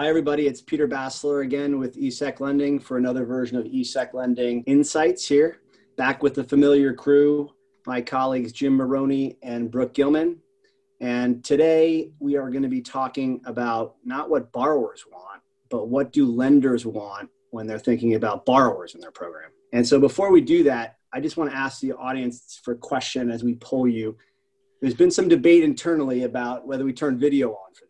Hi, everybody. It's Peter Bassler again with ESEC Lending for another version of ESEC Lending Insights here. Back with the familiar crew, my colleagues Jim Maroney and Brooke Gilman. And today we are going to be talking about not what borrowers want, but what do lenders want when they're thinking about borrowers in their program. And so before we do that, I just want to ask the audience for a question as we poll you. There's been some debate internally about whether we turn video on for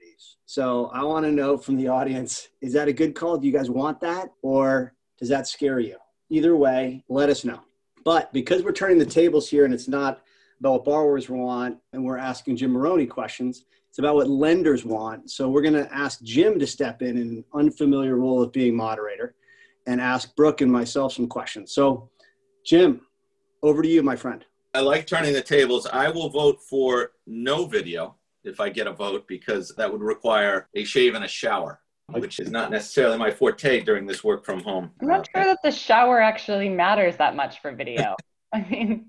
so I want to know from the audience is that a good call? Do you guys want that? Or does that scare you? Either way, let us know. But because we're turning the tables here and it's not about what borrowers want and we're asking Jim Maroney questions, it's about what lenders want. So we're going to ask Jim to step in in an unfamiliar role of being moderator and ask Brooke and myself some questions. So, Jim, over to you, my friend. I like turning the tables. I will vote for no video if I get a vote because that would require a shave and a shower, which is not necessarily my forte during this work from home. I'm not sure that the shower actually matters that much for video. I mean,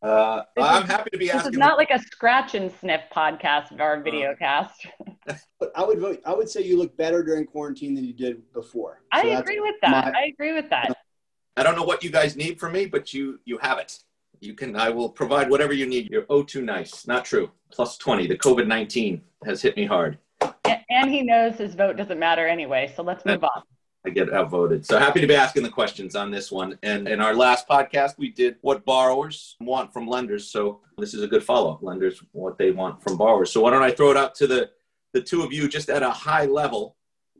uh, I'm is, happy to be asking. This is not like a scratch and sniff podcast or video uh, cast. I would vote. I would say you look better during quarantine than you did before. So I agree with that. My, I agree with that. I don't know what you guys need from me, but you you have it you can i will provide whatever you need. You're oh too nice. Not true. Plus 20 the covid-19 has hit me hard. And he knows his vote doesn't matter anyway so let's move on. I get outvoted. So happy to be asking the questions on this one. And in our last podcast we did what borrowers want from lenders. So this is a good follow-up. Lenders what they want from borrowers. So why don't i throw it out to the the two of you just at a high level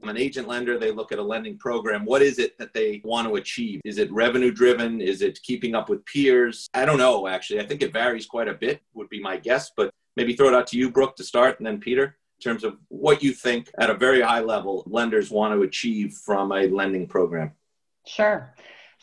an agent lender, they look at a lending program. What is it that they want to achieve? Is it revenue driven? Is it keeping up with peers? I don't know, actually. I think it varies quite a bit, would be my guess, but maybe throw it out to you, Brooke, to start, and then Peter, in terms of what you think at a very high level lenders want to achieve from a lending program. Sure.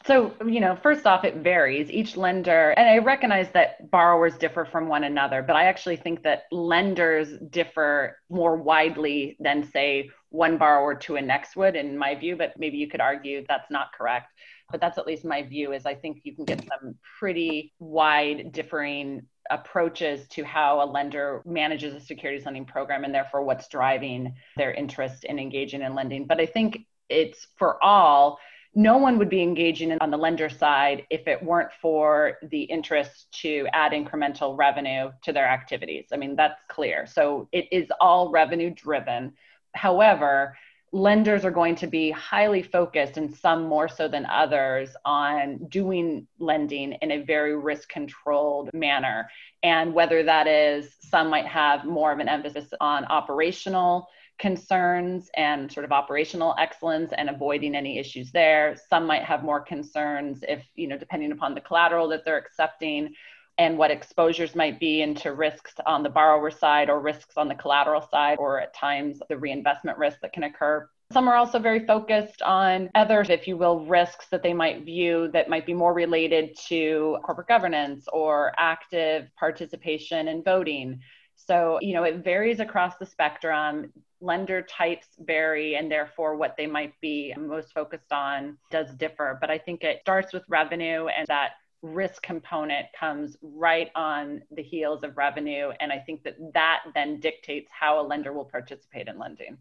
So, you know, first off, it varies. Each lender, and I recognize that borrowers differ from one another, but I actually think that lenders differ more widely than, say, one borrower to a next would, in my view, but maybe you could argue that's not correct. But that's at least my view is I think you can get some pretty wide differing approaches to how a lender manages a securities lending program and therefore what's driving their interest in engaging in lending. But I think it's for all no one would be engaging on the lender side if it weren't for the interest to add incremental revenue to their activities. I mean, that's clear. So it is all revenue driven. However, lenders are going to be highly focused and some more so than others on doing lending in a very risk controlled manner and whether that is some might have more of an emphasis on operational concerns and sort of operational excellence and avoiding any issues there. Some might have more concerns if, you know, depending upon the collateral that they're accepting and what exposures might be into risks on the borrower side or risks on the collateral side, or at times the reinvestment risk that can occur. Some are also very focused on other, if you will, risks that they might view that might be more related to corporate governance or active participation in voting. So, you know, it varies across the spectrum. Lender types vary and therefore what they might be most focused on does differ. But i think it starts with revenue and that risk component comes right on the heels of revenue. And i think that that then dictates how a lender will participate in lending.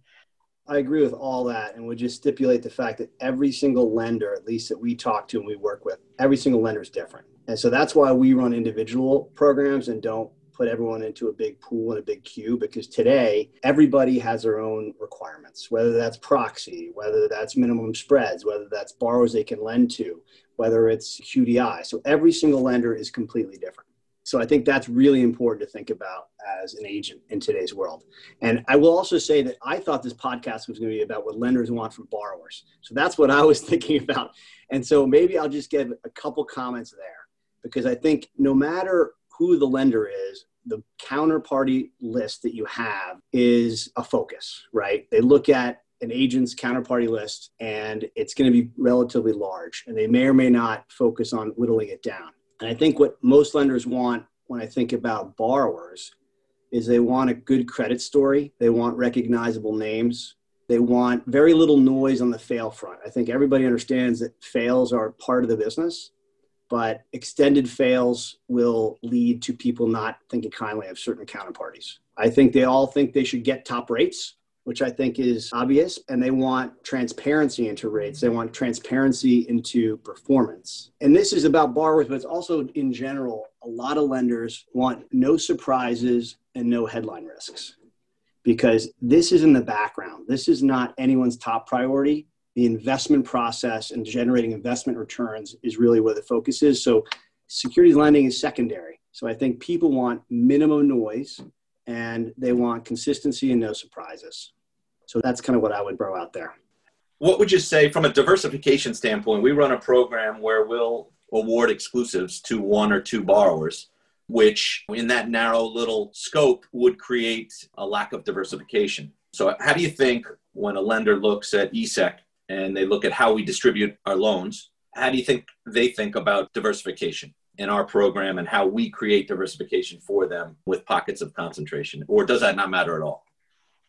I agree with all that and would just stipulate the fact that every single lender at least that we talk to and we work with every single lender is different. And so that's why we run individual programs and don't put everyone into a big pool and a big queue because today everybody has their own requirements, whether that's proxy, whether that's minimum spreads, whether that's borrowers they can lend to, whether it's QDI. So every single lender is completely different. So I think that's really important to think about as an agent in today's world. And I will also say that I thought this podcast was going to be about what lenders want from borrowers. So that's what I was thinking about. And so maybe I'll just give a couple comments there because I think no matter who the lender is, the counterparty list that you have is a focus, right? They look at an agent's counterparty list and it's going to be relatively large and they may or may not focus on whittling it down. And I think what most lenders want when I think about borrowers is they want a good credit story, they want recognizable names, they want very little noise on the fail front. I think everybody understands that fails are part of the business but extended fails will lead to people not thinking kindly of certain counterparties. I think they all think they should get top rates. which I think is obvious, and they want transparency into rates. They want transparency into performance. And this is about borrowers, but it's also in general, a lot of lenders want no surprises and no headline risks because this is in the background. This is not anyone's top priority. The investment process and generating investment returns is really where the focus is. So, securities lending is secondary. So, I think people want minimum noise and they want consistency and no surprises. So that's kind of what I would throw out there. What would you say from a diversification standpoint? We run a program where we'll award exclusives to one or two borrowers, which in that narrow little scope would create a lack of diversification. So, how do you think when a lender looks at ESEC and they look at how we distribute our loans, how do you think they think about diversification in our program and how we create diversification for them with pockets of concentration? Or does that not matter at all?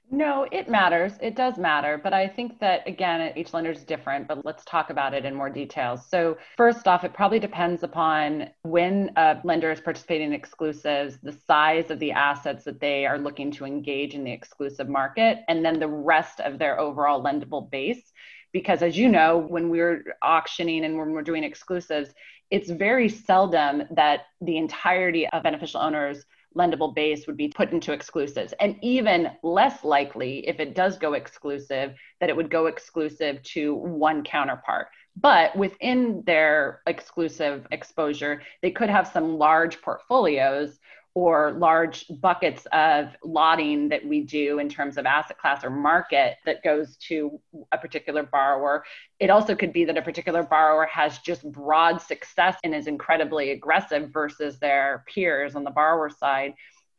No, it matters. It does matter. But I think that, again, each lender is different, but let's talk about it in more detail. So, first off, it probably depends upon when a lender is participating in exclusives, the size of the assets that they are looking to engage in the exclusive market, and then the rest of their overall lendable base. Because, as you know, when we're auctioning and when we're doing exclusives, it's very seldom that the entirety of beneficial owners lendable base would be put into exclusives. And even less likely, if it does go exclusive, that it would go exclusive to one counterpart. But within their exclusive exposure, they could have some large portfolios or large buckets of lotting that we do in terms of asset class or market that goes to a particular borrower. It also could be that a particular borrower has just broad success and is incredibly aggressive versus their peers on the borrower side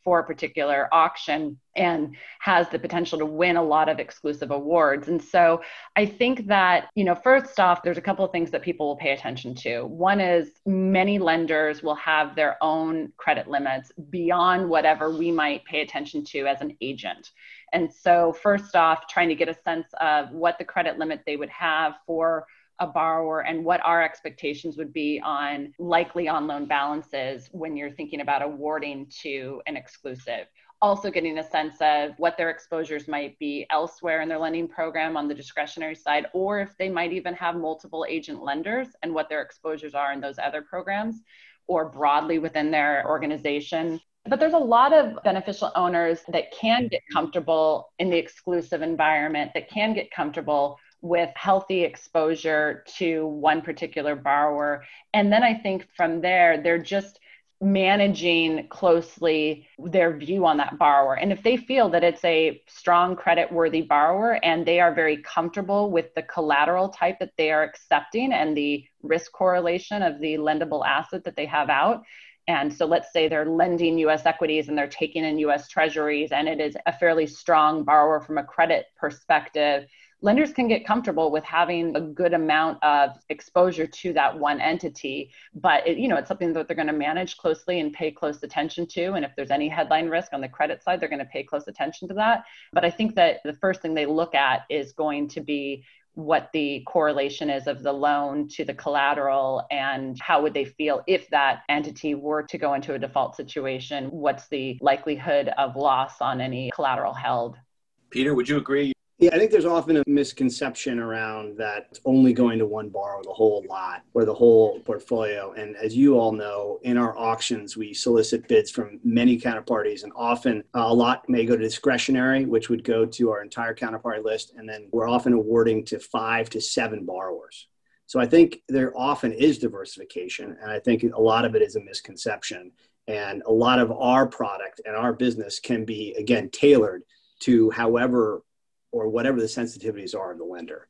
for a particular auction and has the potential to win a lot of exclusive awards. And so I think that, you know, first off, there's a couple of things that people will pay attention to. One is many lenders will have their own credit limits beyond whatever we might pay attention to as an agent. And so, first off, trying to get a sense of what the credit limit they would have for a borrower and what our expectations would be on likely on loan balances when you're thinking about awarding to an exclusive. Also, getting a sense of what their exposures might be elsewhere in their lending program on the discretionary side, or if they might even have multiple agent lenders and what their exposures are in those other programs or broadly within their organization. But there's a lot of beneficial owners that can get comfortable in the exclusive environment, that can get comfortable with healthy exposure to one particular borrower. And then I think from there, they're just managing closely their view on that borrower. And if they feel that it's a strong credit worthy borrower and they are very comfortable with the collateral type that they are accepting and the risk correlation of the lendable asset that they have out, and so let's say they're lending US equities and they're taking in US treasuries, and it is a fairly strong borrower from a credit perspective lenders can get comfortable with having a good amount of exposure to that one entity but it, you know it's something that they're going to manage closely and pay close attention to and if there's any headline risk on the credit side they're going to pay close attention to that. But i think that the first thing they look at is going to be what the correlation is of the loan to the collateral and how would they feel if that entity were to go into a default situation what's the likelihood of loss on any collateral held. Peter would you agree yeah, I think there's often a misconception around that it's only going to one borrower, the whole lot or the whole portfolio. And as you all know, in our auctions, we solicit bids from many counterparties, and often uh, a lot may go to discretionary, which would go to our entire counterparty list. And then we're often awarding to five to seven borrowers. So I think there often is diversification, and I think a lot of it is a misconception. And a lot of our product and our business can be, again, tailored to however or whatever the sensitivities are of the lender.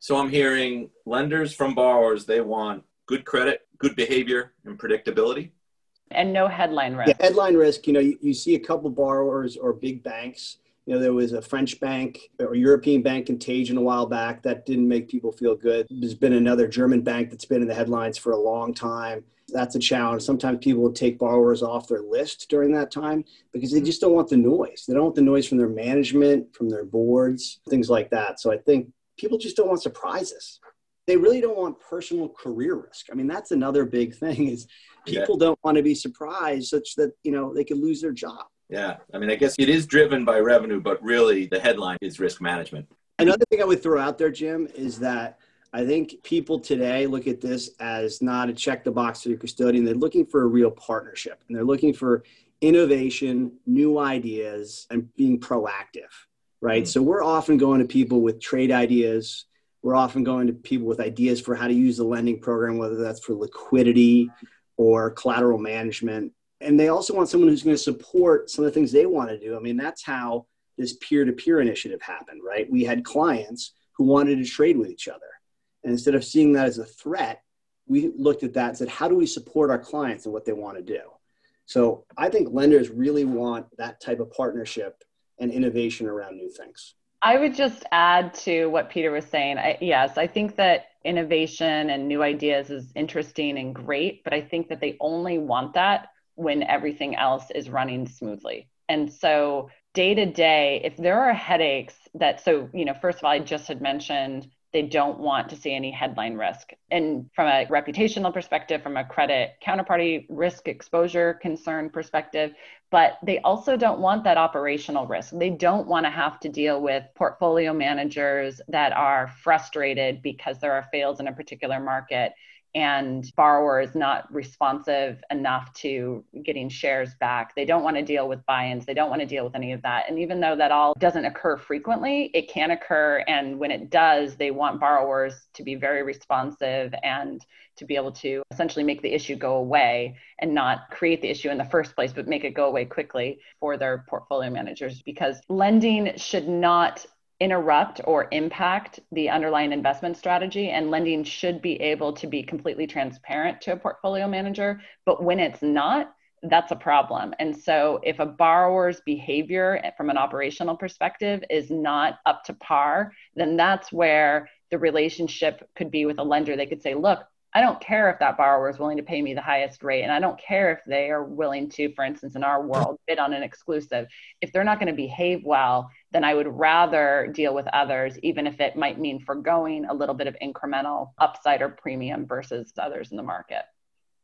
So I'm hearing lenders from borrowers, they want good credit, good behavior, and predictability. And no headline risk. Yeah, headline risk, you know, you, you see a couple borrowers or big banks. You know, there was a French bank or European bank contagion a while back that didn't make people feel good. There's been another German bank that's been in the headlines for a long time that's a challenge. Sometimes people will take borrowers off their list during that time because they hmm. just don't want the noise. They don't want the noise from their management, from their boards, things like that. So I think people just don't want surprises. They really don't want personal career risk. I mean, that's another big thing is people yeah. don't want to be surprised such that, you know, they could lose their job. Yeah. I mean, I guess it is driven by revenue, but really the headline is risk management. Another thing I would throw out there, Jim, is that I think people today look at this as not a check the box to your custodian. They're looking for a real partnership and they're looking for innovation, new ideas, and being proactive, right? Mm-hmm. So we're often going to people with trade ideas. We're often going to people with ideas for how to use the lending program, whether that's for liquidity or collateral management. And they also want someone who's going to support some of the things they want to do. I mean, that's how this peer to peer initiative happened, right? We had clients who wanted to trade with each other. And instead of seeing that as a threat, we looked at that and said, how do we support our clients and what they want to do? So I think lenders really want that type of partnership and innovation around new things. I would just add to what Peter was saying. I, yes, I think that innovation and new ideas is interesting and great, but I think that they only want that when everything else is running smoothly. And so, day to day, if there are headaches that, so, you know, first of all, I just had mentioned they don't want to see any headline risk. And from a reputational perspective, from a credit counterparty risk exposure concern perspective, but they also don't want that operational risk. They don't want to have to deal with portfolio managers that are frustrated because there are fails in a particular market and borrowers not responsive enough to getting shares back. They don't want to deal with buy ins. They don't want to deal with any of that. And even though that all doesn't occur frequently, it can occur. And when it does, they want borrowers to be very responsive and to be able to essentially make the issue go away and not create the issue in the first place, but make it go away quickly for their portfolio managers because lending should not interrupt or impact the underlying investment strategy and lending should be able to be completely transparent to a portfolio manager. But when it's not that's a problem. And so if a borrower's behavior from an operational perspective is not up to par then that's where the relationship could be with a lender. They could say look I don't care if that borrower is willing to pay me the highest rate. And I don't care if they are willing to, for instance, in our world, bid on an exclusive. If they're not going to behave well, then I would rather deal with others, even if it might mean foregoing a little bit of incremental upside or premium versus others in the market.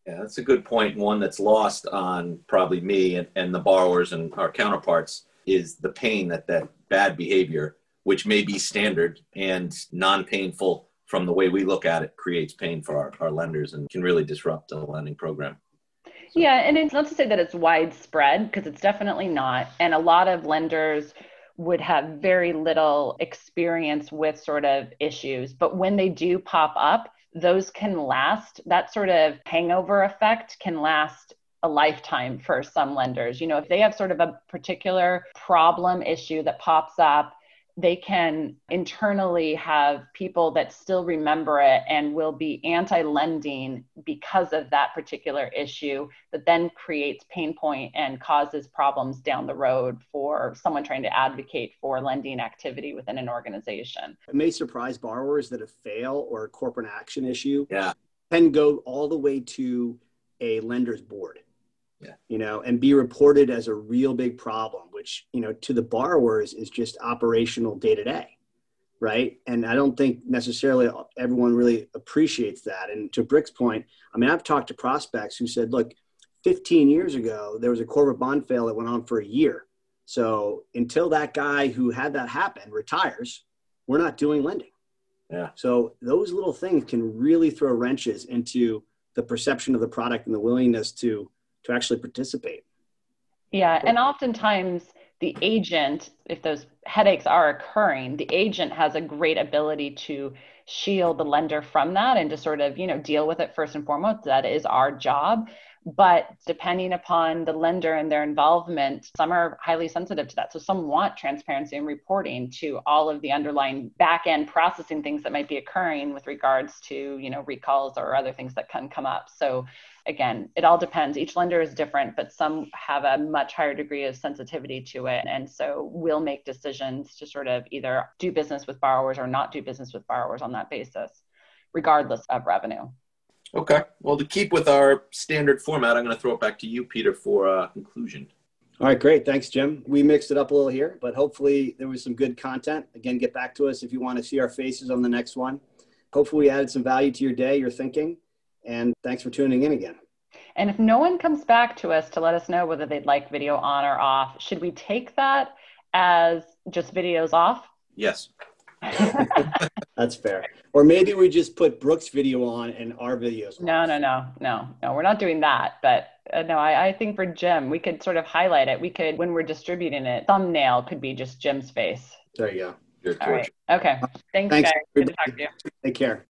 Yeah, that's a good point. One that's lost on probably me and, and the borrowers and our counterparts is the pain that that bad behavior, which may be standard and non painful from the way we look at it creates pain for our, our lenders and can really disrupt the lending program. So. Yeah, and it's not to say that it's widespread because it's definitely not. And a lot of lenders would have very little experience with sort of issues. But when they do pop up, those can last. That sort of hangover effect can last a lifetime for some lenders. You know, if they have sort of a particular problem issue that pops up they can internally have people that still remember it and will be anti lending because of that particular issue that then creates pain point and causes problems down the road for someone trying to advocate for lending activity within an organization. It may surprise borrowers that a fail or a corporate action issue yeah. can go all the way to a lender's board yeah. you know, and be reported as a real big problem, which, you know, to the borrowers is just operational day to day. Right. And I don't think necessarily everyone really appreciates that. And to Brooke's point, I mean, I've talked to prospects who said, look, 15 years ago, there was a corporate bond fail that went on for a year. So until that guy who had that happen retires, we're not doing lending. Yeah. So those little things can really throw wrenches into the perception of the product and the willingness to to actually participate. Yeah, and oftentimes the agent, if those headaches are occurring, the agent has a great ability to shield the lender from that and to sort of, you know, deal with it first and foremost. That is our job. But depending upon the lender and their involvement, some are highly sensitive to that. So some want transparency and reporting to all of the underlying back end processing things that might be occurring with regards to, you know, recalls or other things that can come up. So again, it all depends. Each lender is different, but some have a much higher degree of sensitivity to it. And so we'll make decisions to sort of either do business with borrowers or not do business with borrowers on that basis, regardless of revenue. Okay. Well, to keep with our standard format, I'm going to throw it back to you, Peter, for a conclusion. All right, great. Thanks, Jim. We mixed it up a little here, but hopefully there was some good content. Again, get back to us if you want to see our faces on the next one. Hopefully, we added some value to your day, your thinking. And thanks for tuning in again. And if no one comes back to us to let us know whether they'd like video on or off, should we take that as just videos off? Yes. That's fair. Or maybe we just put Brooke's video on and our videos. No, no, no, no, no. We're not doing that. But uh, no, I, I think for Jim, we could sort of highlight it. We could, when we're distributing it, thumbnail could be just Jim's face. There you go. Your All right. Okay. Thanks, Thanks, guys. Good to talk to you. Take care.